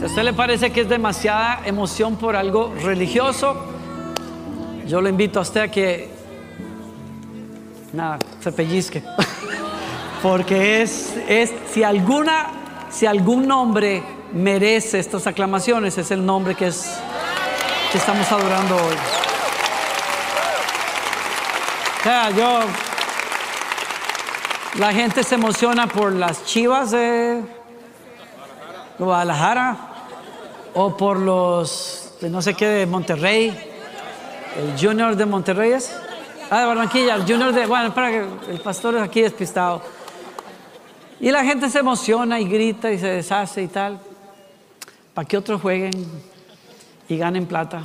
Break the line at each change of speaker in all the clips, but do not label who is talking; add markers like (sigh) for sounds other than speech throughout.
Si a usted le parece que es demasiada emoción por algo religioso, yo le invito a usted a que, nada, se pellizque. (laughs) Porque es, es, si alguna, si algún nombre merece estas aclamaciones, es el nombre que es, que estamos adorando hoy. Sea, yo, la gente se emociona por las chivas de Guadalajara o por los de no sé qué de Monterrey, el Junior de Monterrey es, ah, de Barranquilla, el Junior de, bueno, para que el pastor es aquí despistado. Y la gente se emociona y grita y se deshace y tal, para que otros jueguen y ganen plata.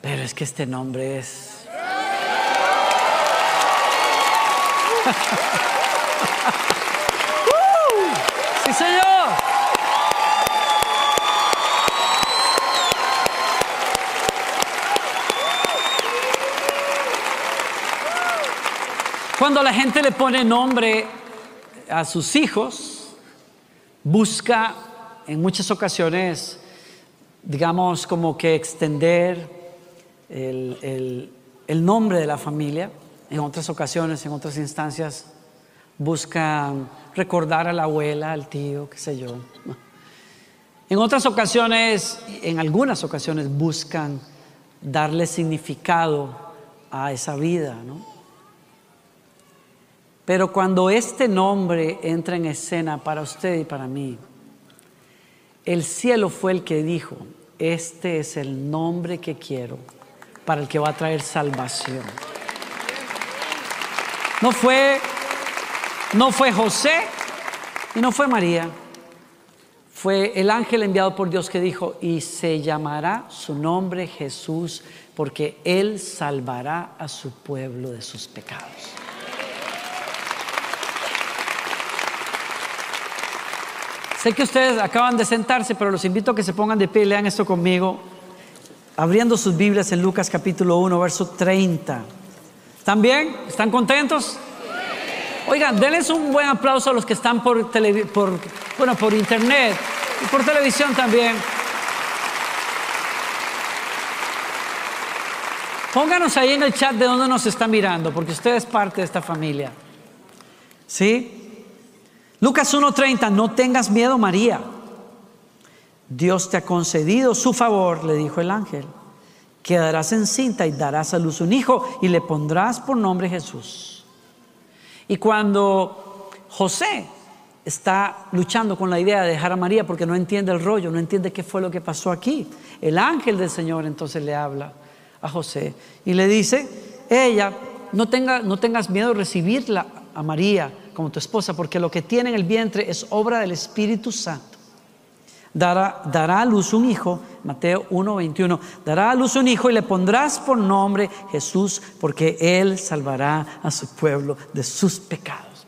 Pero es que este nombre es (laughs) ¡Sí, señor! Cuando la gente le pone nombre a sus hijos, busca en muchas ocasiones, digamos, como que extender el, nombre de la familia en otras ocasiones, en otras instancias, buscan recordar a la abuela, al tío, qué sé yo. En otras ocasiones, en algunas ocasiones, buscan darle significado a esa vida, ¿no? Pero cuando este nombre entra en escena para usted y para mí, el cielo fue el que dijo, este es el nombre que quiero para el que va a traer salvación. No fue, no fue José y no fue María. Fue el ángel enviado por Dios que dijo, y se llamará su nombre Jesús, porque Él salvará a su pueblo de sus pecados. Sé que ustedes acaban de sentarse, pero los invito a que se pongan de pie y lean esto conmigo, abriendo sus Biblias en Lucas capítulo 1, verso 30. ¿Están bien? ¿Están contentos? Oigan, denles un buen aplauso a los que están por, por, bueno, por internet y por televisión también. Pónganos ahí en el chat de dónde nos está mirando, porque usted es parte de esta familia. ¿Sí? Lucas 1:30, no tengas miedo María. Dios te ha concedido su favor, le dijo el ángel quedarás encinta y darás a luz un hijo y le pondrás por nombre Jesús. Y cuando José está luchando con la idea de dejar a María porque no entiende el rollo, no entiende qué fue lo que pasó aquí, el ángel del Señor entonces le habla a José y le dice, ella, no, tenga, no tengas miedo de recibirla a María como tu esposa, porque lo que tiene en el vientre es obra del Espíritu Santo dará, dará a luz un hijo, Mateo 1:21, dará a luz un hijo y le pondrás por nombre Jesús, porque él salvará a su pueblo de sus pecados.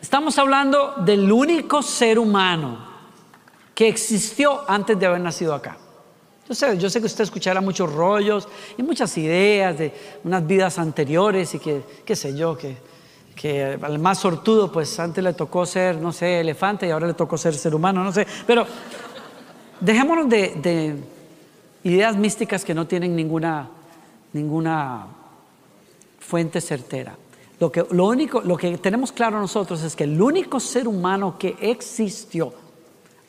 Estamos hablando del único ser humano que existió antes de haber nacido acá. Yo sé, yo sé que usted escuchará muchos rollos y muchas ideas de unas vidas anteriores y que, qué sé yo, que que al más sortudo, pues antes le tocó ser, no sé, elefante y ahora le tocó ser ser humano, no sé. Pero dejémonos de, ideas místicas que no tienen ninguna, ninguna fuente certera. Lo, que, lo único, lo que tenemos claro nosotros es que el único ser humano que existió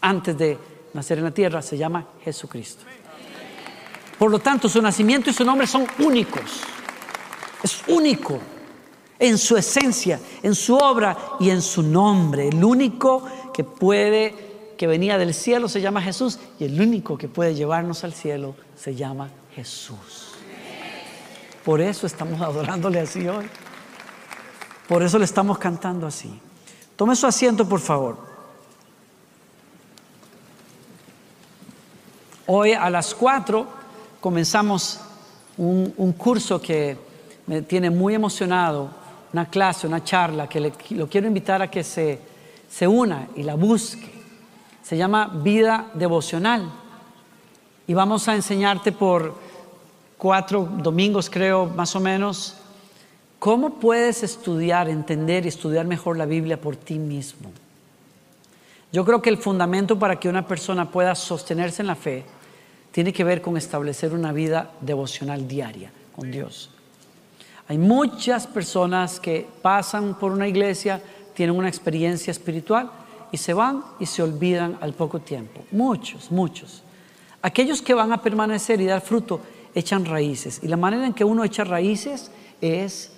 antes de nacer en la tierra se llama Jesucristo. Por lo tanto, su nacimiento y su nombre son únicos. Es único en su esencia, en su obra y en su nombre. El único que puede, que venía del cielo se llama Jesús y el único que puede llevarnos al cielo se llama Jesús. Por eso estamos (laughs) adorándole así hoy. Por eso le estamos cantando así. Tome su asiento, por favor. Hoy a las cuatro comenzamos un, un curso que me tiene muy emocionado una clase, una charla, que lo quiero invitar a que se, se una y la busque. Se llama Vida Devocional. Y vamos a enseñarte por cuatro domingos, creo, más o menos, cómo puedes estudiar, entender y estudiar mejor la Biblia por ti mismo. Yo creo que el fundamento para que una persona pueda sostenerse en la fe tiene que ver con establecer una vida devocional diaria con Dios. Hay muchas personas que pasan por una iglesia, tienen una experiencia espiritual y se van y se olvidan al poco tiempo. Muchos, muchos. Aquellos que van a permanecer y dar fruto echan raíces. Y la manera en que uno echa raíces es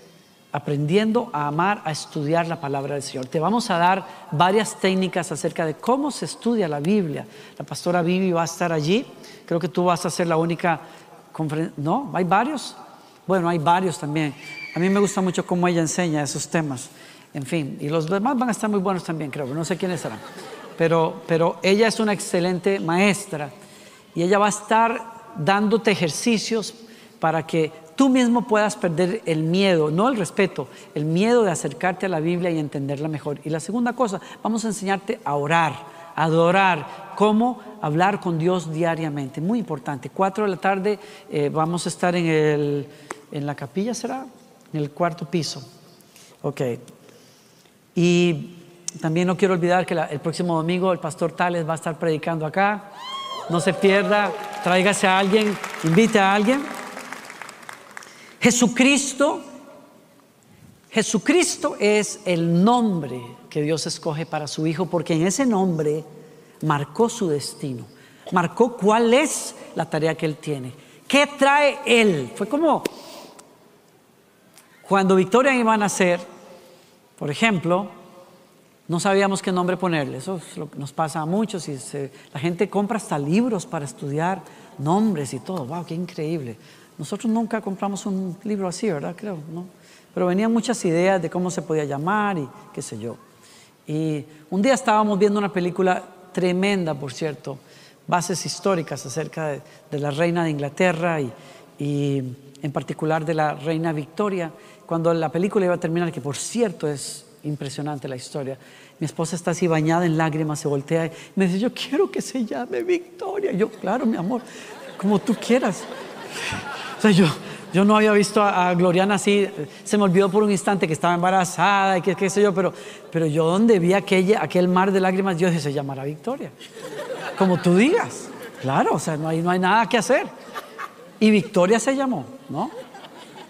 aprendiendo a amar, a estudiar la palabra del Señor. Te vamos a dar varias técnicas acerca de cómo se estudia la Biblia. La pastora Vivi va a estar allí. Creo que tú vas a ser la única conferencia. ¿No? ¿Hay varios? Bueno, hay varios también. A mí me gusta mucho cómo ella enseña esos temas. En fin, y los demás van a estar muy buenos también, creo. No sé quiénes serán. Pero, pero ella es una excelente maestra y ella va a estar dándote ejercicios para que tú mismo puedas perder el miedo, no el respeto, el miedo de acercarte a la Biblia y entenderla mejor. Y la segunda cosa, vamos a enseñarte a orar, a adorar, cómo hablar con Dios diariamente. Muy importante. Cuatro de la tarde eh, vamos a estar en, el, en la capilla, ¿será? En el cuarto piso. Ok. Y también no quiero olvidar que el próximo domingo el pastor Tales va a estar predicando acá. No se pierda, tráigase a alguien, invite a alguien. Jesucristo, Jesucristo es el nombre que Dios escoge para su Hijo porque en ese nombre marcó su destino, marcó cuál es la tarea que Él tiene, qué trae Él. Fue como cuando Victoria iba a nacer, por ejemplo, no sabíamos qué nombre ponerle. Eso es lo que nos pasa a muchos. Y la gente compra hasta libros para estudiar nombres y todo. ¡Wow! ¡Qué increíble! Nosotros nunca compramos un libro así, ¿verdad? Creo, ¿no? Pero venían muchas ideas de cómo se podía llamar y qué sé yo. Y un día estábamos viendo una película tremenda, por cierto, bases históricas acerca de, la reina de Inglaterra y, y, en particular de la reina Victoria. Cuando la película iba a terminar, que por cierto es impresionante la historia, mi esposa está así bañada en lágrimas, se voltea y me dice, yo quiero que se llame Victoria. yo, claro, mi amor, como tú quieras. O sea, yo, yo no había visto a, Gloriana así, se me olvidó por un instante que estaba embarazada y qué, sé yo, pero, pero yo donde vi aquel, aquel mar de lágrimas, yo dije, se llamará Victoria. Como tú digas, claro, o sea, no hay, no hay nada que hacer. Y Victoria se llamó, ¿no?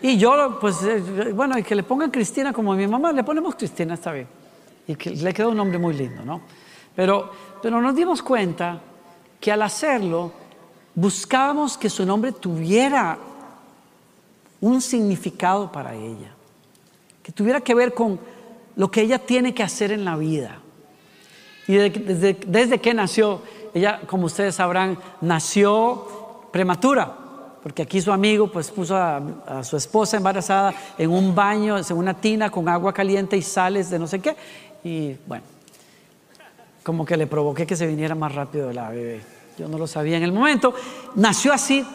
Y yo, pues, eh, bueno, y que le pongan Cristina como mi mamá, le ponemos Cristina, está bien. Y que le quedó un nombre muy lindo, ¿no? Pero, pero nos dimos cuenta que al hacerlo, buscábamos que su nombre tuviera un significado para ella, que tuviera que ver con lo que ella tiene que hacer en la vida. Y desde, desde, que nació, ella, como ustedes sabrán, nació prematura, porque aquí su amigo pues puso a, su esposa embarazada en un baño, en una tina con agua caliente y sales de no sé qué, y bueno, como que le provoqué que se viniera más rápido la bebé. Yo no lo sabía en el momento. Nació así,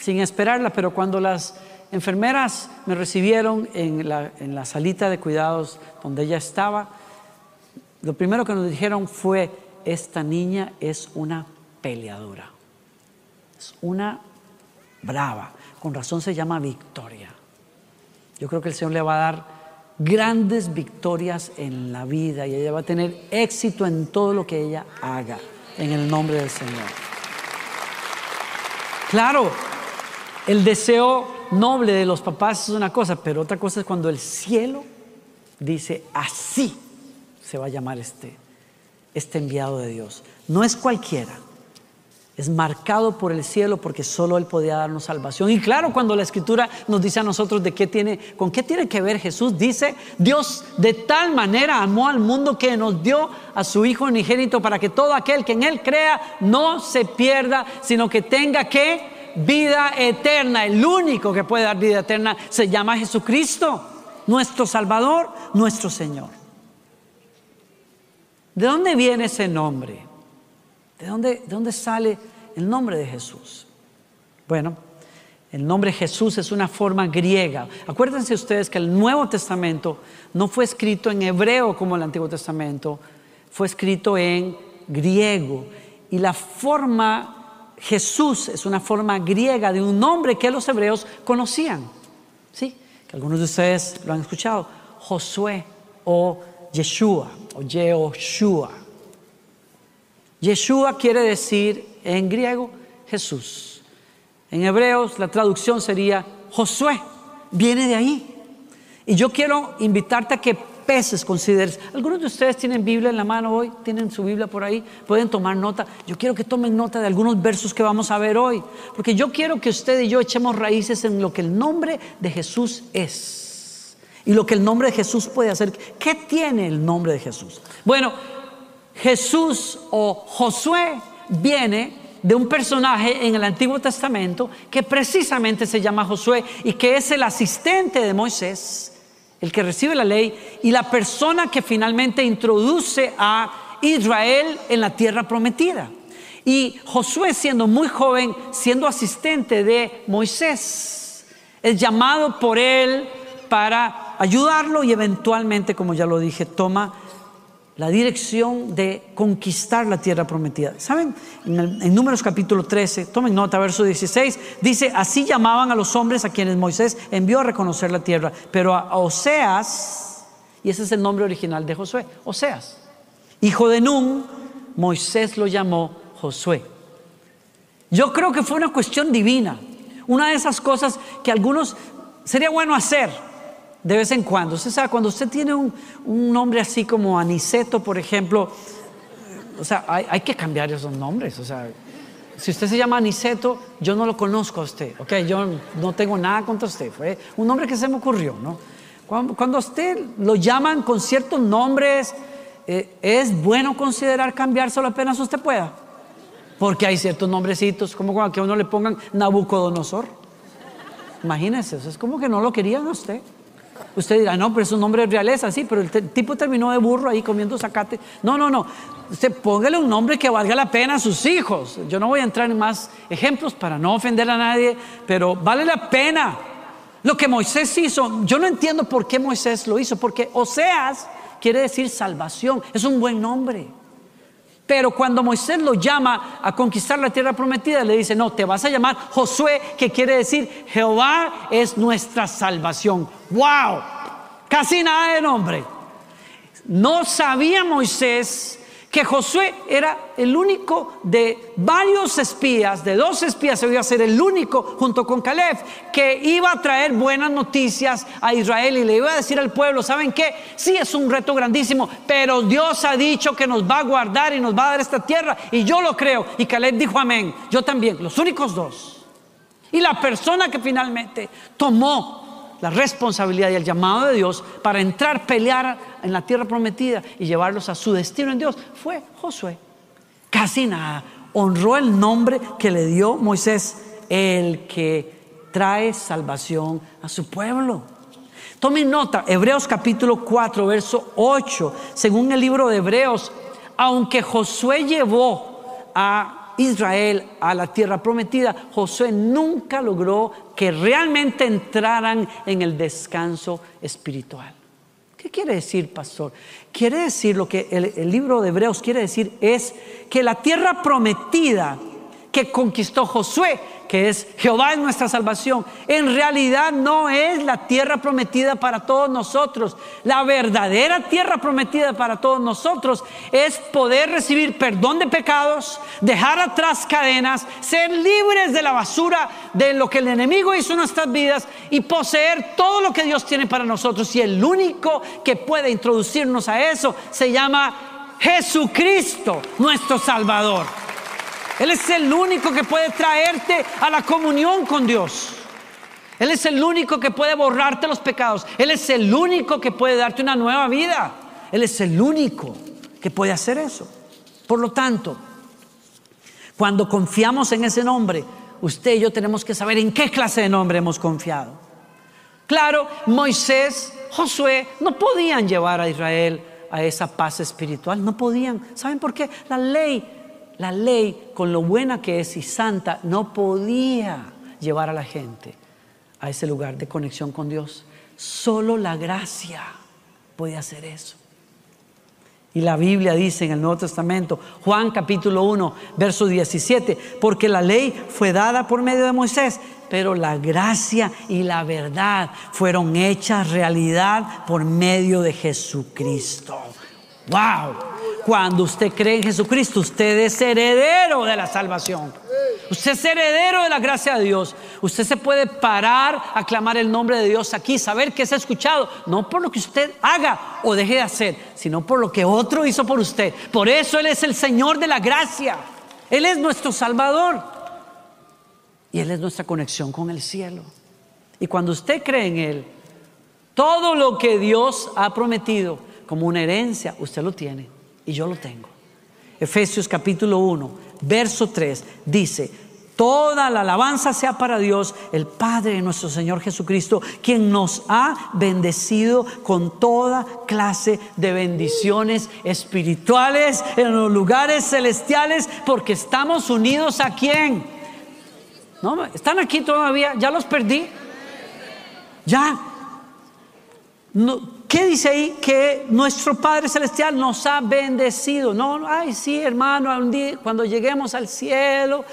sin esperarla, pero cuando las enfermeras me recibieron en la, salita de cuidados donde ella estaba. Lo primero que nos dijeron fue, esta niña es una peleadora, es una brava, con razón se llama Victoria. Yo creo que el Señor le va a dar grandes victorias en la vida y ella va a tener éxito en todo lo que ella haga en el nombre del Señor. Claro, el deseo noble de los papás es una cosa, pero otra cosa es cuando el cielo dice, así se va a llamar este, este enviado de Dios. No es cualquiera, es marcado por el cielo porque solo Él podía darnos salvación. Y claro, cuando la Escritura nos dice a nosotros de qué tiene, con qué tiene que ver Jesús, dice, Dios de tal manera amó al mundo que nos dio a su Hijo unigénito para que todo aquel que en Él crea no se pierda, sino que tenga que vida eterna. El único que puede dar vida eterna se llama Jesucristo, nuestro Salvador, nuestro Señor. ¿De dónde viene ese nombre? ¿De dónde, ¿De dónde sale el nombre de Jesús? Bueno, el nombre Jesús es una forma griega. Acuérdense ustedes que el Nuevo Testamento no fue escrito en hebreo como el Antiguo Testamento, fue escrito en griego. Y la forma Jesús es una forma griega de un nombre que los hebreos conocían. ¿Sí? Que algunos de ustedes lo han escuchado. Josué o Yeshua o Yehoshua. Yeshua quiere decir en griego Jesús. En hebreos la traducción sería Josué. Viene de ahí. Y yo quiero invitarte a que peces consideres. Algunos de ustedes tienen Biblia en la mano hoy, tienen su Biblia por ahí, pueden tomar nota. Yo quiero que tomen nota de algunos versos que vamos a ver hoy, porque yo quiero que usted y yo echemos raíces en lo que el nombre de Jesús es y lo que el nombre de Jesús puede hacer. ¿Qué tiene el nombre de Jesús? Bueno, Jesús o Josué viene de un personaje en el Antiguo Testamento que precisamente se llama Josué y que es el asistente de Moisés, el que recibe la ley y la persona que finalmente introduce a Israel en la tierra prometida. Y Josué siendo muy joven, siendo asistente de Moisés, es llamado por él para ayudarlo y eventualmente, como ya lo dije, toma la dirección de conquistar la tierra prometida. ¿Saben? En, Números capítulo 13, tomen nota, verso 16, dice, así llamaban a los hombres a quienes Moisés envió a reconocer la tierra, pero a Oseas, y ese es el nombre original de Josué, Oseas, hijo de Nun, Moisés lo llamó Josué. Yo creo que fue una cuestión divina, una de esas cosas que algunos sería bueno hacer de vez en cuando. Usted sabe, cuando usted tiene un, nombre así como Aniceto, por ejemplo, o sea, hay, que cambiar esos nombres. O sea, si usted se llama Aniceto, yo no lo conozco a usted, ¿ok? Yo no tengo nada contra usted. Fue un nombre que se me ocurrió, ¿no? Cuando, usted lo llaman con ciertos nombres, eh, es bueno considerar cambiárselo apenas usted pueda. Porque hay ciertos nombrecitos, como cuando que uno le pongan Nabucodonosor. Imagínese, eso es como que no lo querían a usted. Usted dirá, no, pero es un nombre de realeza, sí, pero el tipo terminó de burro ahí comiendo zacate. No, no, no. Usted póngale un nombre que valga la pena a sus hijos. Yo no voy a entrar en más ejemplos para no ofender a nadie, pero vale la pena. Lo que Moisés hizo, yo no entiendo por qué Moisés lo hizo, porque Oseas quiere decir salvación, es un buen nombre. Pero cuando Moisés lo llama a conquistar la tierra prometida, le dice, no, te vas a llamar Josué, que quiere decir Jehová es nuestra salvación. ¡Wow! Casi nada de nombre. No sabía Moisés que Josué era el único de varios espías, de dos espías, se iba a ser el único junto con Caleb, que iba a traer buenas noticias a Israel y le iba a decir al pueblo, ¿saben qué? Sí es un reto grandísimo, pero Dios ha dicho que nos va a guardar y nos va a dar esta tierra y yo lo creo. Y Caleb dijo amén, yo también, los únicos dos. Y la persona que finalmente tomó la responsabilidad y el llamado de Dios para entrar, pelear en la tierra prometida y llevarlos a su destino en Dios fue Josué. Casi nada. Honró el nombre que le dio Moisés, el que trae salvación a su pueblo. Tomen nota, Hebreos capítulo 4, verso 8. Según el libro de Hebreos, aunque Josué llevó a Israel a la tierra prometida, Josué nunca logró que realmente entraran en el descanso espiritual. ¿Qué quiere decir, pastor? Quiere decir lo que el, libro de Hebreos quiere decir es que la tierra prometida que conquistó Josué que es Jehová es nuestra salvación, en realidad no es la tierra prometida para todos nosotros. La verdadera tierra prometida para todos nosotros es poder recibir perdón de pecados, dejar atrás cadenas, ser libres de la basura de lo que el enemigo hizo en nuestras vidas y poseer todo lo que Dios tiene para nosotros. Y el único que puede introducirnos a eso se llama Jesucristo, nuestro Salvador. Él es el único que puede traerte a la comunión con Dios. Él es el único que puede borrarte los pecados. Él es el único que puede darte una nueva vida. Él es el único que puede hacer eso. Por lo tanto, cuando confiamos en ese nombre, usted y yo tenemos que saber en qué clase de nombre hemos confiado. Claro, Moisés, Josué no podían llevar a Israel a esa paz espiritual, no podían. ¿Saben por qué? La ley la ley, con lo buena que es y santa, no podía llevar a la gente a ese lugar de conexión con Dios. Solo la gracia puede hacer eso. Y la Biblia dice en el Nuevo Testamento, Juan capítulo 1, verso 17, porque la ley fue dada por medio de Moisés, pero la gracia y la verdad fueron hechas realidad por medio de Jesucristo. ¡Wow! Cuando usted cree en Jesucristo, usted es heredero de la salvación. Usted es heredero de la gracia de Dios. Usted se puede parar a clamar el nombre de Dios aquí, saber que es escuchado, no por lo que usted haga o deje de hacer, sino por lo que otro hizo por usted. Por eso Él es el Señor de la gracia. Él es nuestro Salvador. Y Él es nuestra conexión con el cielo. Y cuando usted cree en Él, todo lo que Dios ha prometido como una herencia, usted lo tiene y yo lo tengo. Efesios capítulo 1, verso 3 dice, toda la alabanza sea para Dios, el Padre de nuestro Señor Jesucristo, quien nos ha bendecido con toda clase de bendiciones espirituales en los lugares celestiales, porque estamos unidos a quién. ¿No? ¿Están aquí todavía? ¿Ya los perdí? Ya. ¿Qué dice ahí? Que nuestro Padre Celestial nos ha bendecido. No, ay, sí, hermano, un día, cuando lleguemos al cielo,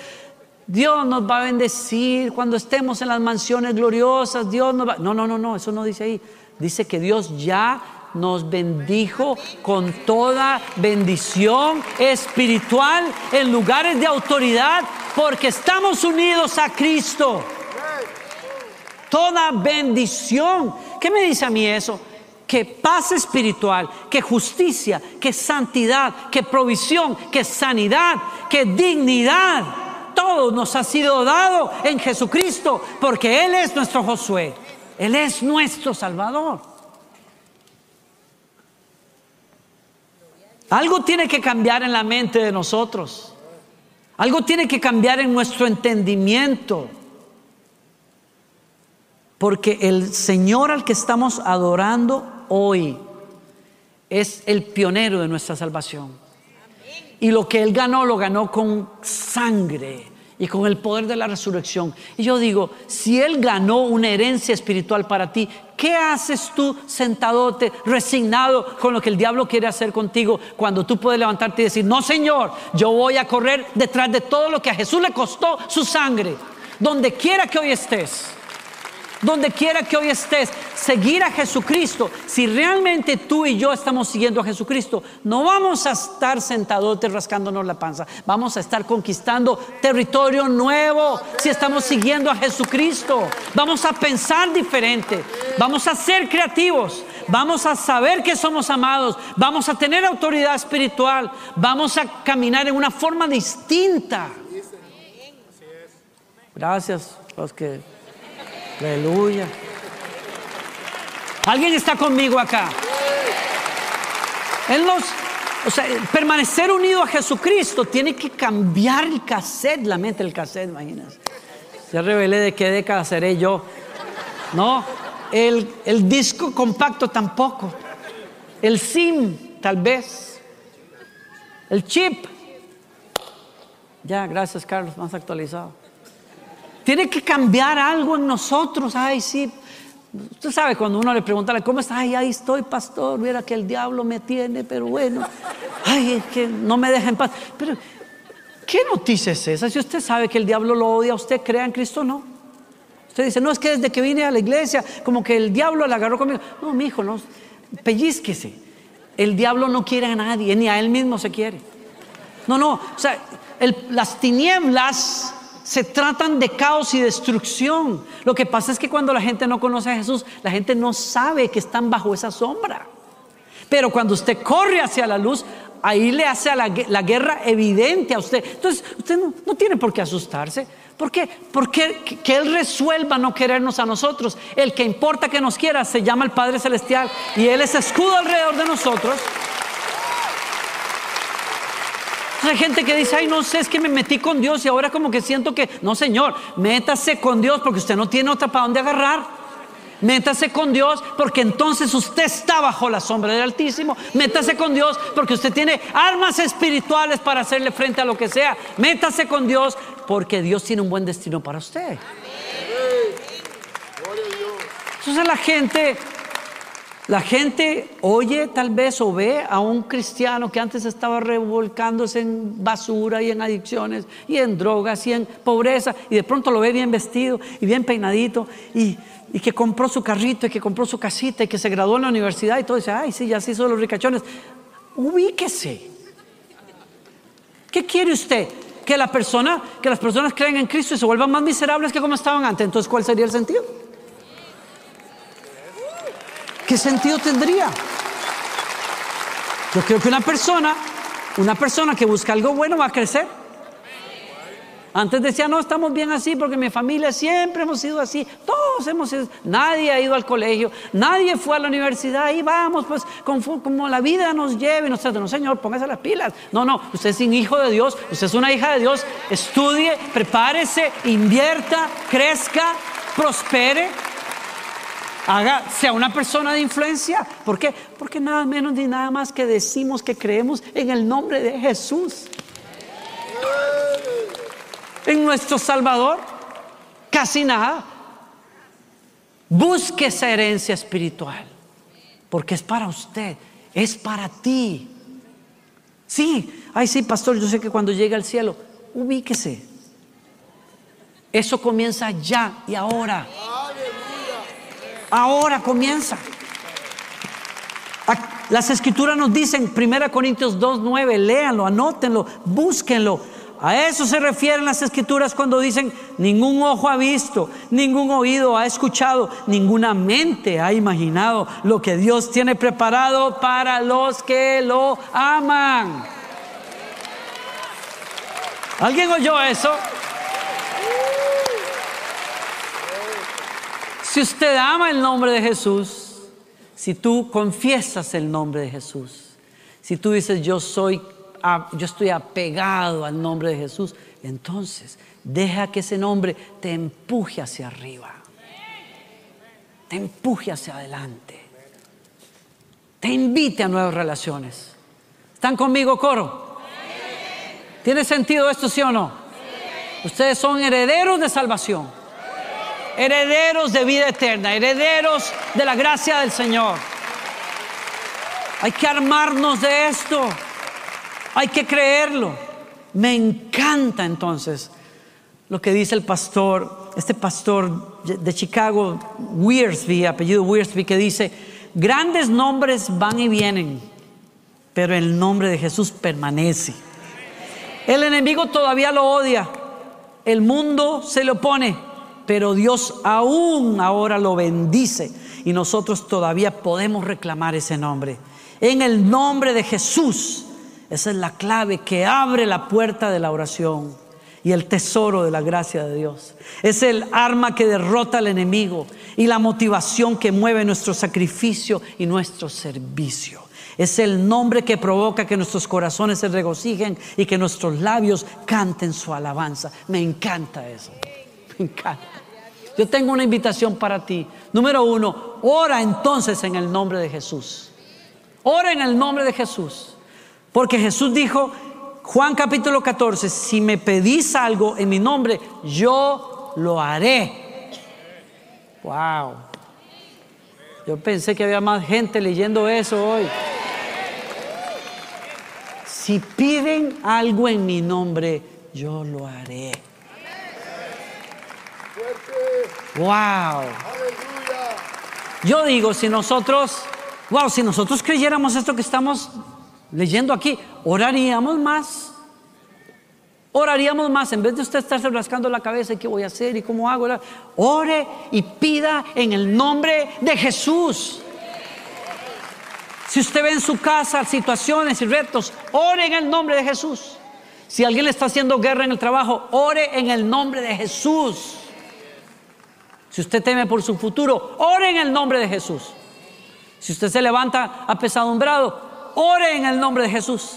Dios nos va a bendecir. Cuando estemos en las mansiones gloriosas, Dios nos va. No, no, no, no, eso no dice ahí. Dice que Dios ya nos bendijo con toda bendición espiritual en lugares de autoridad porque estamos unidos a Cristo. Toda bendición. ¿Qué me dice a mí eso? Que paz espiritual, que justicia, que santidad, que provisión, que sanidad, que dignidad. Todo nos ha sido dado en Jesucristo porque Él es nuestro Josué. Él es nuestro Salvador. Algo tiene que cambiar en la mente de nosotros. Algo tiene que cambiar en nuestro entendimiento. Porque el Señor al que estamos adorando hoy es el pionero de nuestra salvación. Y lo que Él ganó, lo ganó con sangre y con el poder de la resurrección. Y yo digo, si Él ganó una herencia espiritual para ti, ¿qué haces tú sentadote, resignado con lo que el diablo quiere hacer contigo cuando tú puedes levantarte y decir, no Señor, yo voy a correr detrás de todo lo que a Jesús le costó su sangre, donde quiera que hoy estés? Donde quiera que hoy estés, seguir a Jesucristo, si realmente tú y yo estamos siguiendo a Jesucristo, no vamos a estar sentados rascándonos la panza, vamos a estar conquistando territorio nuevo si estamos siguiendo a Jesucristo. Vamos a pensar diferente, vamos a ser creativos, vamos a saber que somos amados, vamos a tener autoridad espiritual, vamos a caminar en una forma distinta. Gracias los que Aleluya. ¿Alguien está conmigo acá? Él nos, o sea, permanecer unido a Jesucristo tiene que cambiar el cassette, la mente del cassette, imagínense. Ya revelé de qué década seré yo. No, el, el disco compacto tampoco. El SIM, tal vez. El chip. Ya, gracias Carlos, más actualizado. Tiene que cambiar algo en nosotros. Ay, sí. Usted sabe cuando uno le pregunta, ¿cómo está? Ay, ahí estoy, pastor. Mira que el diablo me tiene, pero bueno. Ay, es que no me deja en paz. Pero, ¿qué noticia es esa? Si usted sabe que el diablo lo odia, ¿usted crea en Cristo no? Usted dice, no, es que desde que vine a la iglesia, como que el diablo le agarró conmigo. No, mi hijo, no. Pellizquese. El diablo no quiere a nadie, ni a él mismo se quiere. No, no. O sea, las tinieblas se tratan de caos y destrucción. Lo que pasa es que cuando la gente no conoce a Jesús, la gente no sabe que están bajo esa sombra. Pero cuando usted corre hacia la luz, ahí le hace a la, guerra evidente a usted. Entonces, usted no, tiene por qué asustarse. ¿Por qué? Porque que Él resuelva no querernos a nosotros. El que importa que nos quiera se llama el Padre Celestial y Él es escudo alrededor de nosotros. Hay gente que dice, ay, no sé, es que me metí con Dios y ahora como que siento que, no, Señor, métase con Dios porque usted no tiene otra para dónde agarrar. Métase con Dios porque entonces usted está bajo la sombra del Altísimo. Métase con Dios porque usted tiene armas espirituales para hacerle frente a lo que sea. Métase con Dios porque Dios tiene un buen destino para usted. Entonces la gente la gente oye tal vez o ve a un cristiano que antes estaba revolcándose en basura y en adicciones y en drogas y en pobreza y de pronto lo ve bien vestido y bien peinadito y, que compró su carrito y que compró su casita y que se graduó en la universidad y todo dice, ay, sí, ya se hizo los ricachones. Ubíquese. ¿Qué quiere usted? Que la persona, que las personas creen en Cristo y se vuelvan más miserables que como estaban antes. Entonces, ¿cuál sería el sentido? ¿Qué sentido tendría? Yo creo que una persona, una persona que busca algo bueno va a crecer. Antes decía, no, estamos bien así porque mi familia siempre hemos sido así. Todos hemos sido, nadie ha ido al colegio, nadie fue a la universidad. Y vamos, pues, como, la vida nos lleve. No, no, Señor, póngase las pilas. No, no, usted es un hijo de Dios, usted es una hija de Dios. Estudie, prepárese, invierta, crezca, prospere. Haga, sea una persona de influencia. ¿Por qué? Porque nada menos ni nada más que decimos que creemos en el nombre de Jesús en nuestro Salvador? Casi nada. Busque esa herencia espiritual, porque es para usted, es para ti. Sí, ay sí, pastor, yo sé que cuando llegue al cielo, ubíquese. Eso comienza ya y ahora. Ahora comienza. Las escrituras nos dicen, 1 Corintios 2.9, léanlo, anótenlo, búsquenlo. A eso se refieren las escrituras cuando dicen, ningún ojo ha visto, ningún oído ha escuchado, ninguna mente ha imaginado lo que Dios tiene preparado para los que lo aman. ¿Alguien oyó eso? Si usted ama el nombre de Jesús, si tú confiesas el nombre de Jesús, si tú dices yo soy yo estoy apegado al nombre de Jesús, entonces deja que ese nombre te empuje hacia arriba, te empuje hacia adelante, te invite a nuevas relaciones. ¿Están conmigo, coro? ¿Tiene sentido esto, sí o no? Ustedes son herederos de salvación, herederos de vida eterna, herederos de la gracia del Señor. Hay que armarnos de esto. Hay que creerlo. Me encanta entonces lo que dice el pastor, este pastor de Chicago, Wearsby, apellido Wearsby, que dice, grandes nombres van y vienen, pero el nombre de Jesús permanece. El enemigo todavía lo odia, el mundo se le opone, pero Dios aún ahora lo bendice y nosotros todavía podemos reclamar ese nombre. En el nombre de Jesús esa es la clave que abre la puerta de la oración y el tesoro de la gracia de Dios. Es el arma que derrota al enemigo y la motivación que mueve nuestro sacrificio y nuestro servicio. Es el nombre que provoca que nuestros corazones se regocijen y que nuestros labios canten su alabanza. Me encanta eso. Me encanta. Yo tengo una invitación para ti. Número uno, ora entonces en el nombre de Jesús. Ora en el nombre de Jesús. Porque Jesús dijo, Juan capítulo 14, si me pedís algo en mi nombre, yo lo haré. Wow. Yo pensé que había más gente leyendo eso hoy. Si piden algo en mi nombre, yo lo haré. Wow. Yo digo, si nosotros, wow, si nosotros creyéramos esto que estamos leyendo aquí, oraríamos más. Oraríamos más, en vez de usted estarse rascando la cabeza, ¿qué voy a hacer y cómo hago? Ore y pida en el nombre de Jesús. Si usted ve en su casa situaciones y retos, ore en el nombre de Jesús. Si alguien le está haciendo guerra en el trabajo, ore en el nombre de Jesús. Si usted teme por su futuro, ore en el nombre de Jesús. Si usted se levanta apesadumbrado, ore en el nombre de Jesús.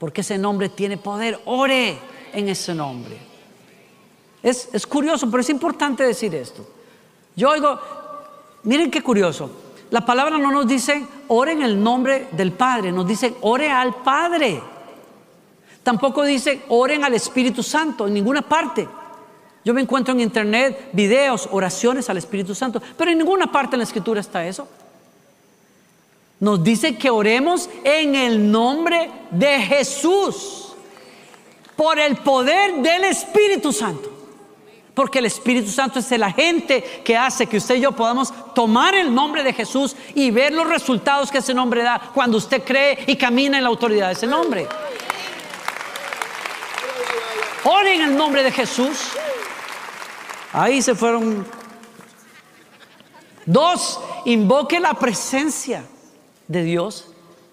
Porque ese nombre tiene poder. Ore en ese nombre. Es, es curioso, pero es importante decir esto. Yo oigo, miren qué curioso. La palabra no nos dice ore en el nombre del Padre, nos dice ore al Padre. Tampoco dice oren al Espíritu Santo en ninguna parte. Yo me encuentro en internet videos, oraciones al Espíritu Santo, pero en ninguna parte en la Escritura está eso. Nos dice que oremos en el nombre de Jesús, por el poder del Espíritu Santo. Porque el Espíritu Santo es el agente que hace que usted y yo podamos tomar el nombre de Jesús y ver los resultados que ese nombre da cuando usted cree y camina en la autoridad de ese nombre. Oren en el nombre de Jesús. Ahí se fueron. Dos, invoque la presencia de Dios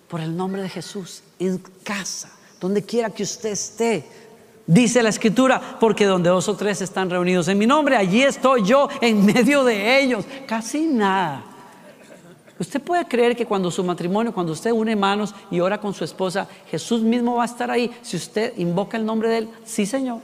por el nombre de Jesús en casa, donde quiera que usted esté. Dice la escritura, porque donde dos o tres están reunidos en mi nombre, allí estoy yo en medio de ellos. Casi nada. Usted puede creer que cuando su matrimonio, cuando usted une manos y ora con su esposa, Jesús mismo va a estar ahí. Si usted invoca el nombre de Él, sí, Señor.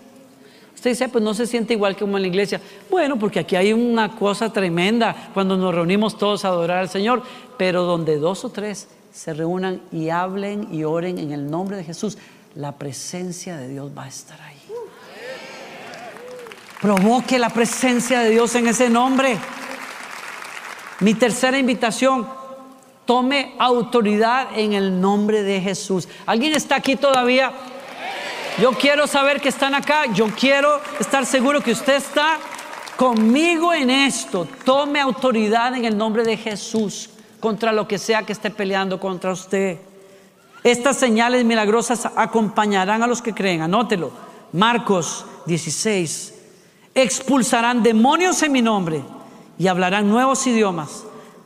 Usted dice, pues no se siente igual que como en la iglesia. Bueno, porque aquí hay una cosa tremenda cuando nos reunimos todos a adorar al Señor, pero donde dos o tres se reúnan y hablen y oren en el nombre de Jesús, la presencia de Dios va a estar ahí. Provoque la presencia de Dios en ese nombre. Mi tercera invitación, tome autoridad en el nombre de Jesús. ¿Alguien está aquí todavía? Yo quiero saber que están acá. Yo quiero estar seguro que usted está conmigo en esto. Tome autoridad en el nombre de Jesús contra lo que sea que esté peleando contra usted. Estas señales milagrosas acompañarán a los que creen. Anótelo. Marcos 16. Expulsarán demonios en mi nombre y hablarán nuevos idiomas.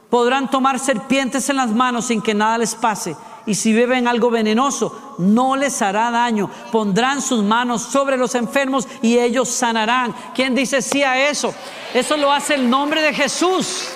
Podrán tomar serpientes en las manos sin que nada les pase y si beben algo venenoso, no les hará daño. Pondrán sus manos sobre los enfermos y ellos sanarán. ¿Quién dice sí a eso? Eso lo hace el nombre de Jesús.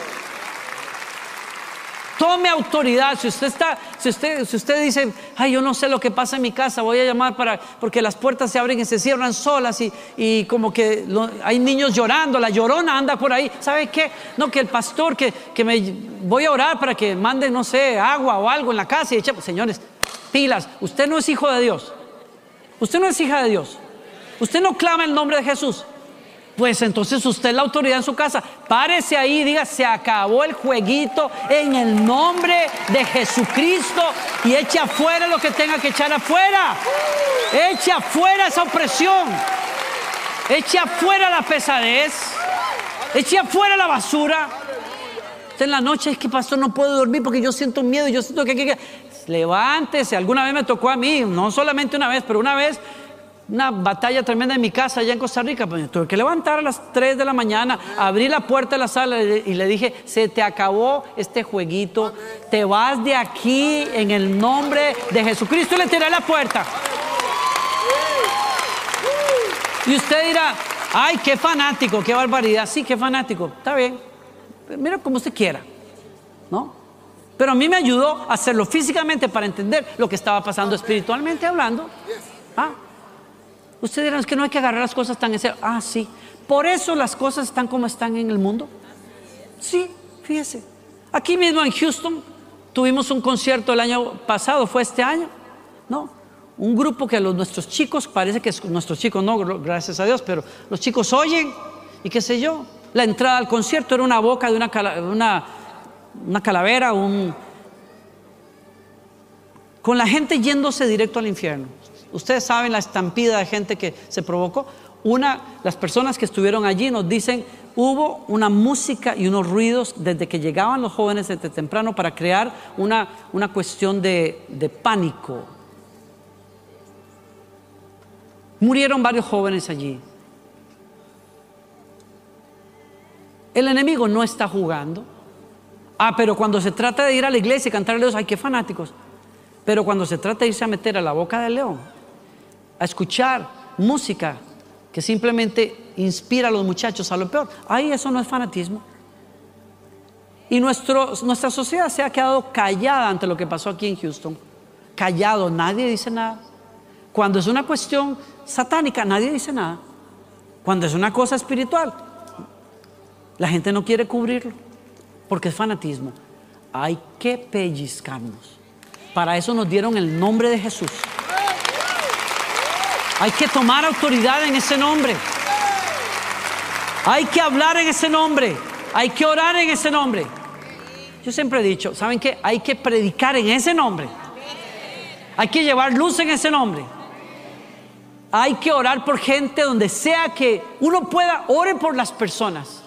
Tome autoridad. Si usted está, si usted, si usted dice, ay, yo no sé lo que pasa en mi casa, voy a llamar para, porque las puertas se abren y se cierran solas y, y como que hay niños llorando, la llorona anda por ahí. ¿Sabe qué? No, que el pastor, que, que me voy a orar para que mande, no sé, agua o algo en la casa y eche, señores, pilas, usted no es hijo de Dios. Usted no es hija de Dios. Usted no clama el nombre de Jesús. Pues entonces usted la autoridad en su casa. Párese ahí y diga, se acabó el jueguito en el nombre de Jesucristo y eche afuera lo que tenga que echar afuera. Eche afuera esa opresión. Eche afuera la pesadez. Eche afuera la basura. Usted en la noche es que pastor no puedo dormir porque yo siento miedo, yo siento que, que, que levántese. Alguna vez me tocó a mí, no solamente una vez, pero una vez una batalla tremenda en mi casa allá en Costa Rica. Pues, tuve que levantar a las 3 de la mañana, abrí la puerta de la sala y le dije, se te acabó este jueguito, te vas de aquí en el nombre de Jesucristo y le tiré la puerta. Y usted dirá, ay, qué fanático, qué barbaridad. Sí, qué fanático, está bien. Mira como usted quiera, ¿no? Pero a mí me ayudó a hacerlo físicamente para entender lo que estaba pasando espiritualmente hablando. ¿Ah? Ustedes dirán, que no hay que agarrar las cosas tan en serio. Ah, sí. Por eso las cosas están como están en el mundo. Sí, fíjese. Aquí mismo en Houston tuvimos un concierto el año pasado, fue este año, ¿no? Un grupo que los, nuestros chicos, parece que es, nuestros chicos no, gracias a Dios, pero los chicos oyen y qué sé yo. La entrada al concierto era una boca de una, una, una calavera, un, con la gente yéndose directo al infierno. Ustedes saben la estampida de gente que se provocó. Una, las personas que estuvieron allí nos dicen, hubo una música y unos ruidos desde que llegaban los jóvenes desde temprano para crear una, una cuestión de, de pánico. Murieron varios jóvenes allí. El enemigo no está jugando. Ah, pero cuando se trata de ir a la iglesia y cantar a Dios, ay, qué fanáticos. Pero cuando se trata de irse a meter a la boca del león, a escuchar música que simplemente inspira a los muchachos a lo peor. Ahí eso no es fanatismo. Y nuestro, nuestra sociedad se ha quedado callada ante lo que pasó aquí en Houston. Callado, nadie dice nada. Cuando es una cuestión satánica, nadie dice nada. Cuando es una cosa espiritual, la gente no quiere cubrirlo porque es fanatismo. Hay que pellizcarnos. Para eso nos dieron el nombre de Jesús. Hay que tomar autoridad en ese nombre. Hay que hablar en ese nombre. Hay que orar en ese nombre. Yo siempre he dicho, ¿saben qué? Hay que predicar en ese nombre. Hay que llevar luz en ese nombre. Hay que orar por gente donde sea que uno pueda, ore por las personas.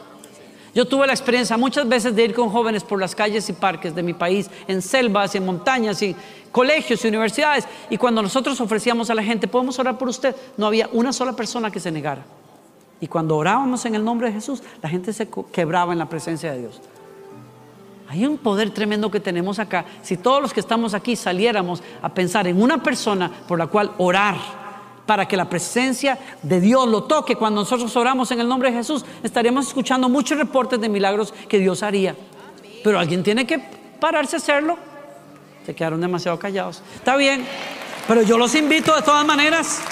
Yo tuve la experiencia muchas veces de ir con jóvenes por las calles y parques de mi país, en selvas, en montañas, y colegios y universidades. Y cuando nosotros ofrecíamos a la gente, podemos orar por usted, no había una sola persona que se negara. Y cuando orábamos en el nombre de Jesús, la gente se quebraba en la presencia de Dios. Hay un poder tremendo que tenemos acá. Si todos los que estamos aquí saliéramos a pensar en una persona por la cual orar, para que la presencia de Dios lo toque cuando nosotros oramos en el nombre de Jesús, estaríamos escuchando muchos reportes de milagros que Dios haría. Pero alguien tiene que pararse a hacerlo. Se quedaron demasiado callados. Está bien, pero yo los invito de todas maneras.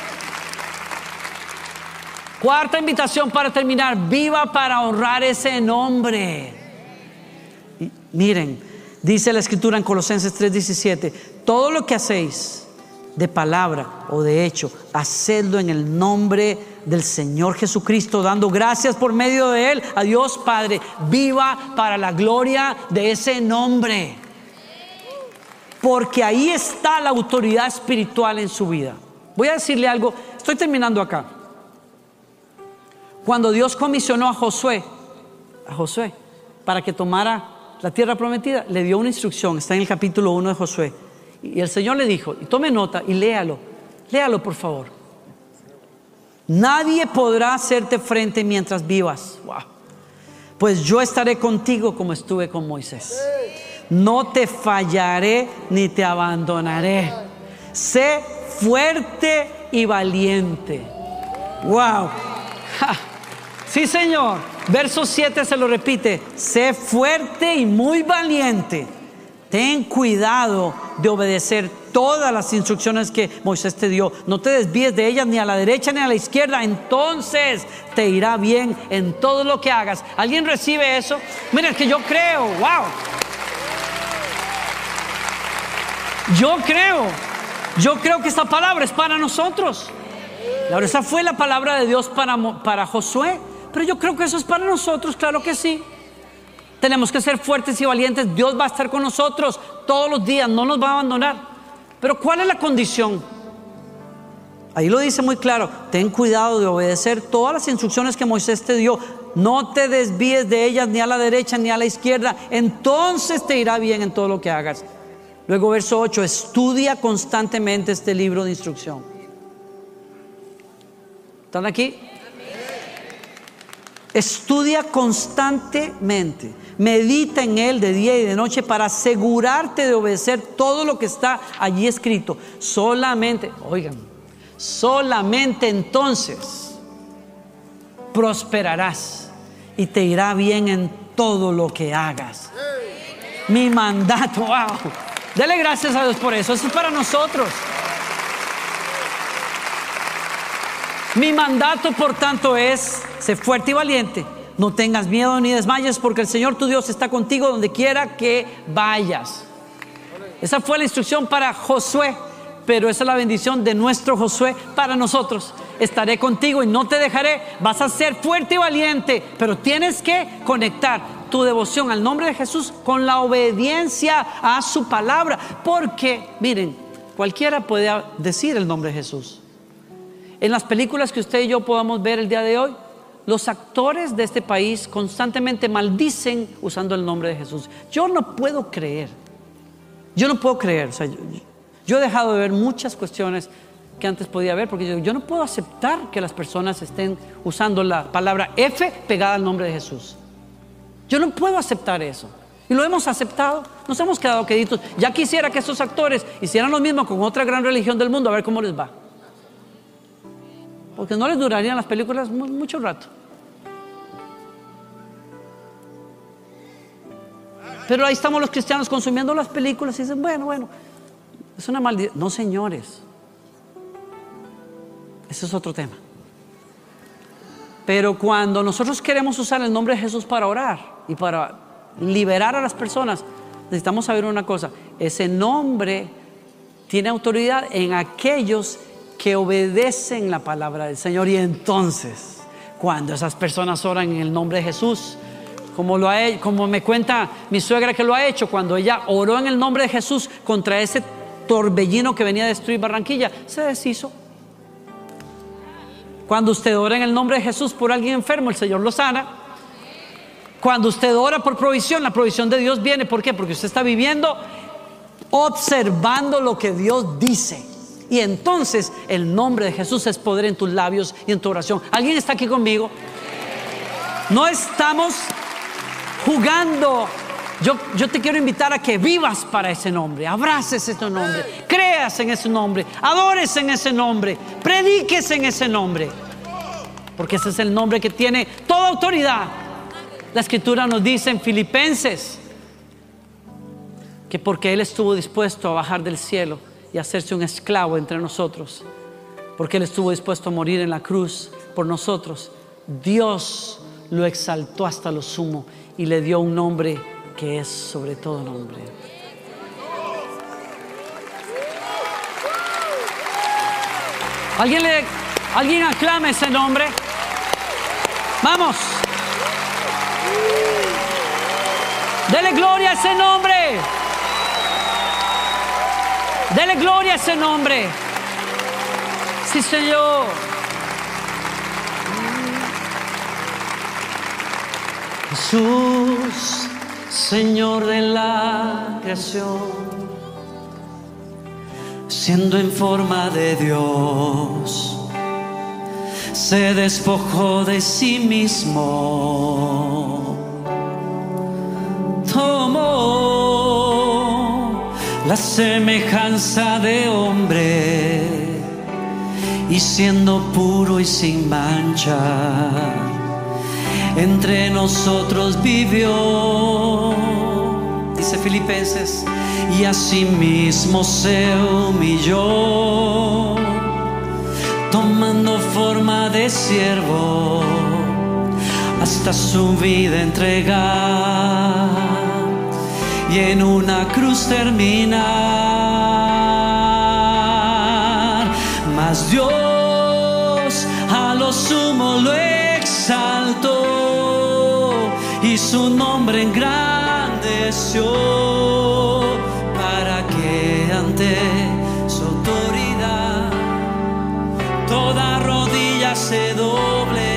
Cuarta invitación para terminar, viva para honrar ese nombre. miren, dice la escritura en Colosenses 3:17, todo lo que hacéis de palabra o de hecho, hacedlo en el nombre del Señor Jesucristo, dando gracias por medio de Él a Dios Padre. Viva para la gloria de ese nombre. Porque ahí está la autoridad espiritual en su vida. Voy a decirle algo, estoy terminando acá. Cuando Dios comisionó a Josué, a Josué, para que tomara la tierra prometida, le dio una instrucción, está en el capítulo 1 de Josué y el Señor le dijo, y tome nota y léalo, léalo por favor. Nadie podrá hacerte frente mientras vivas. Pues yo estaré contigo como estuve con Moisés. No te fallaré ni te abandonaré. Sé fuerte y valiente. Wow. Sí, Señor. Verso 7 se lo repite. Sé fuerte y muy valiente Ten cuidado de obedecer todas las instrucciones que Moisés te dio. No te desvíes de ellas ni a la derecha ni a la izquierda. Entonces te irá bien en todo lo que hagas. ¿Alguien recibe eso? Mira, es que yo creo, wow. Yo creo, yo creo que esta palabra es para nosotros. Ahora, esa fue la palabra de Dios para, para Josué. Pero yo creo que eso es para nosotros, claro que sí. Tenemos que ser fuertes y valientes. Dios va a estar con nosotros todos los días, no nos va a abandonar. Pero ¿cuál es la condición? Ahí lo dice muy claro, ten cuidado de obedecer todas las instrucciones que Moisés te dio. No te desvíes de ellas ni a la derecha ni a la izquierda. Entonces te irá bien en todo lo que hagas. Luego verso 8, estudia constantemente este libro de instrucción. ¿Están aquí? Estudia constantemente. Medita en él de día y de noche para asegurarte de obedecer todo lo que está allí escrito. Solamente, oigan, solamente entonces prosperarás y te irá bien en todo lo que hagas. Mi mandato, wow. Dele gracias a Dios por eso. Eso es para nosotros. Mi mandato, por tanto, es ser fuerte y valiente no tengas miedo ni desmayes porque el Señor tu Dios está contigo donde quiera que vayas. Esa fue la instrucción para Josué, pero esa es la bendición de nuestro Josué para nosotros. Estaré contigo y no te dejaré. Vas a ser fuerte y valiente, pero tienes que conectar tu devoción al nombre de Jesús con la obediencia a su palabra. Porque, miren, cualquiera puede decir el nombre de Jesús. En las películas que usted y yo podamos ver el día de hoy, los actores de este país constantemente maldicen usando el nombre de Jesús. Yo no puedo creer, yo no puedo creer, yo, he dejado de ver muchas cuestiones que antes podía ver, porque yo, yo, no puedo aceptar que las personas estén usando la palabra F pegada al nombre de Jesús. Yo no puedo aceptar eso. Y lo hemos aceptado, nos hemos quedado queditos. Ya quisiera que estos actores hicieran lo mismo con otra gran religión del mundo, a ver cómo les va porque no les durarían las películas mucho rato. Pero ahí estamos los cristianos consumiendo las películas y dicen, bueno, bueno, es una maldición. No, señores, ese es otro tema. Pero cuando nosotros queremos usar el nombre de Jesús para orar y para liberar a las personas, necesitamos saber una cosa, ese nombre tiene autoridad en aquellos que obedecen la palabra del Señor. Y entonces, cuando esas personas oran en el nombre de Jesús, como, lo ha, como me cuenta mi suegra que lo ha hecho, cuando ella oró en el nombre de Jesús contra ese torbellino que venía a destruir Barranquilla, se deshizo. Cuando usted ora en el nombre de Jesús por alguien enfermo, el Señor lo sana. Cuando usted ora por provisión, la provisión de Dios viene. ¿Por qué? Porque usted está viviendo observando lo que Dios dice. Y entonces el nombre de Jesús es poder en tus labios y en tu oración. ¿Alguien está aquí conmigo? No estamos jugando. Yo, yo te quiero invitar a que vivas para ese nombre, abraces ese nombre, creas en ese nombre, adores en ese nombre, prediques en ese nombre. Porque ese es el nombre que tiene toda autoridad. La escritura nos dice en Filipenses que porque Él estuvo dispuesto a bajar del cielo y hacerse un esclavo entre nosotros, porque Él estuvo dispuesto a morir en la cruz por nosotros, Dios lo exaltó hasta lo sumo y le dio un nombre que es sobre todo nombre. ¿Alguien, le, ¿Alguien aclama ese nombre? Vamos. Dele gloria a ese nombre. Dele gloria a ese nombre. Sí, Señor. Jesús, Señor de la creación, siendo en forma de Dios, se despojó de sí mismo. La semejanza de hombre y siendo puro y sin mancha entre nosotros vivió, dice Filipenses, y asimismo se humilló, tomando forma de siervo, hasta su vida entregar, y en una cruz terminar. Mas Dios a lo sumo lo exaltó y su nombre engrandeció para que ante su autoridad toda rodilla se doble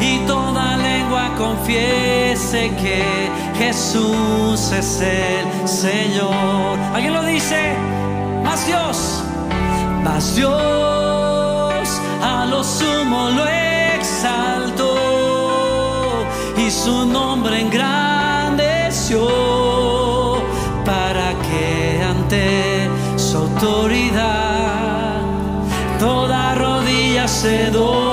y toda lengua confiese que Jesús es el Señor. ¿Alguien lo dice? Más Dios, más Dios a lo sumo lo exaltó y su nombre engrandeció para que ante su autoridad toda rodilla se doble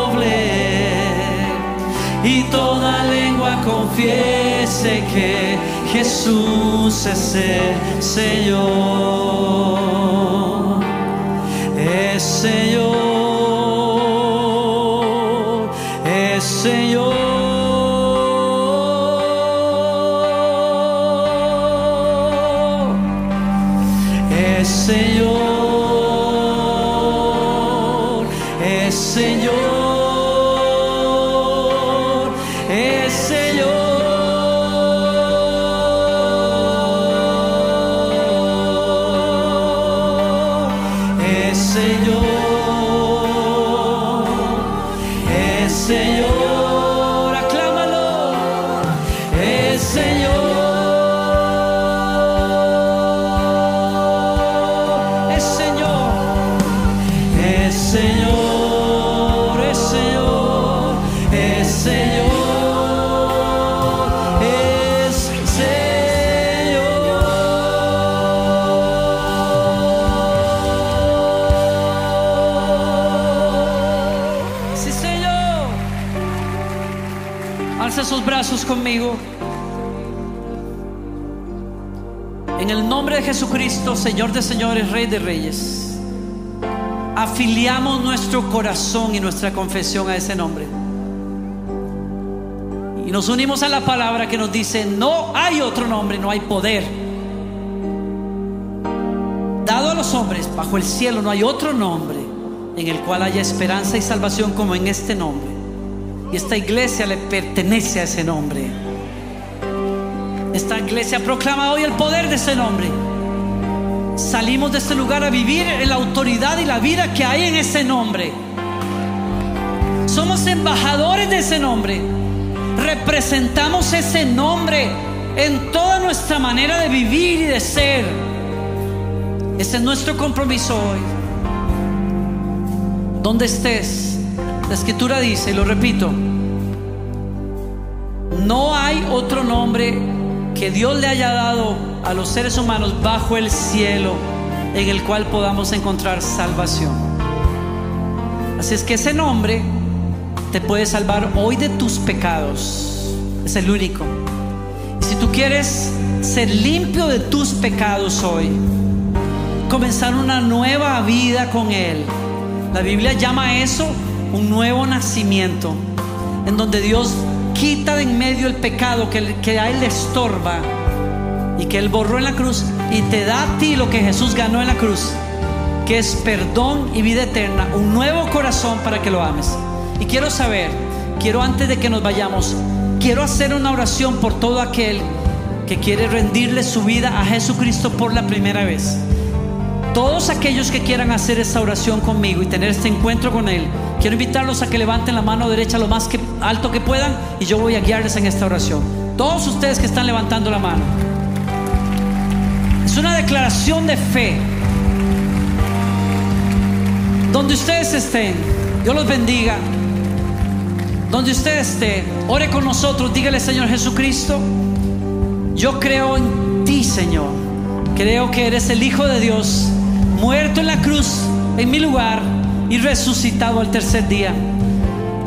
confiese que Jesús es el Señor, es Señor, es Señor, conmigo. En el nombre de Jesucristo, Señor de señores, Rey de reyes, afiliamos nuestro corazón y nuestra confesión a ese nombre. Y nos unimos a la palabra que nos dice, no hay otro nombre, no hay poder. Dado a los hombres, bajo el cielo no hay otro nombre en el cual haya esperanza y salvación como en este nombre. Y esta iglesia le pertenece a ese nombre. Esta iglesia proclama hoy el poder de ese nombre. Salimos de este lugar a vivir en la autoridad y la vida que hay en ese nombre. Somos embajadores de ese nombre. representamos ese nombre en toda nuestra manera de vivir y de ser. Ese es nuestro compromiso hoy. Donde estés, la escritura dice, y lo repito, no hay otro nombre que Dios le haya dado a los seres humanos bajo el cielo en el cual podamos encontrar salvación. Así es que ese nombre te puede salvar hoy de tus pecados. Es el único. Si tú quieres ser limpio de tus pecados hoy, comenzar una nueva vida con Él, la Biblia llama eso un nuevo nacimiento, en donde Dios quita de en medio el pecado que, que a Él le estorba y que Él borró en la cruz y te da a ti lo que Jesús ganó en la cruz, que es perdón y vida eterna, un nuevo corazón para que lo ames. Y quiero saber, quiero antes de que nos vayamos, quiero hacer una oración por todo aquel que quiere rendirle su vida a Jesucristo por la primera vez. Todos aquellos que quieran hacer esta oración conmigo y tener este encuentro con Él, quiero invitarlos a que levanten la mano derecha lo más que, alto que puedan y yo voy a guiarles en esta oración. Todos ustedes que están levantando la mano. Es una declaración de fe. Donde ustedes estén, Dios los bendiga. Donde usted esté, ore con nosotros, dígale Señor Jesucristo, yo creo en ti Señor, creo que eres el Hijo de Dios, muerto en la cruz en mi lugar y resucitado al tercer día.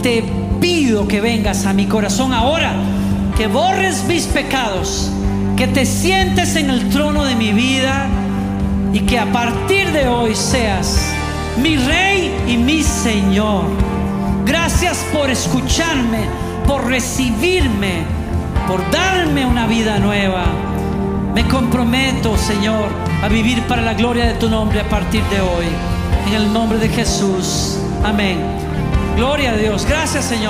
Te pido que vengas a mi corazón ahora, que borres mis pecados, que te sientes en el trono de mi vida y que a partir de hoy seas mi Rey y mi Señor. Gracias por escucharme, por recibirme, por darme una vida nueva. Me comprometo, Señor, a vivir para la gloria de tu nombre a partir de hoy. En el nombre de Jesús. Amén. Gloria a Dios. Gracias, Señor.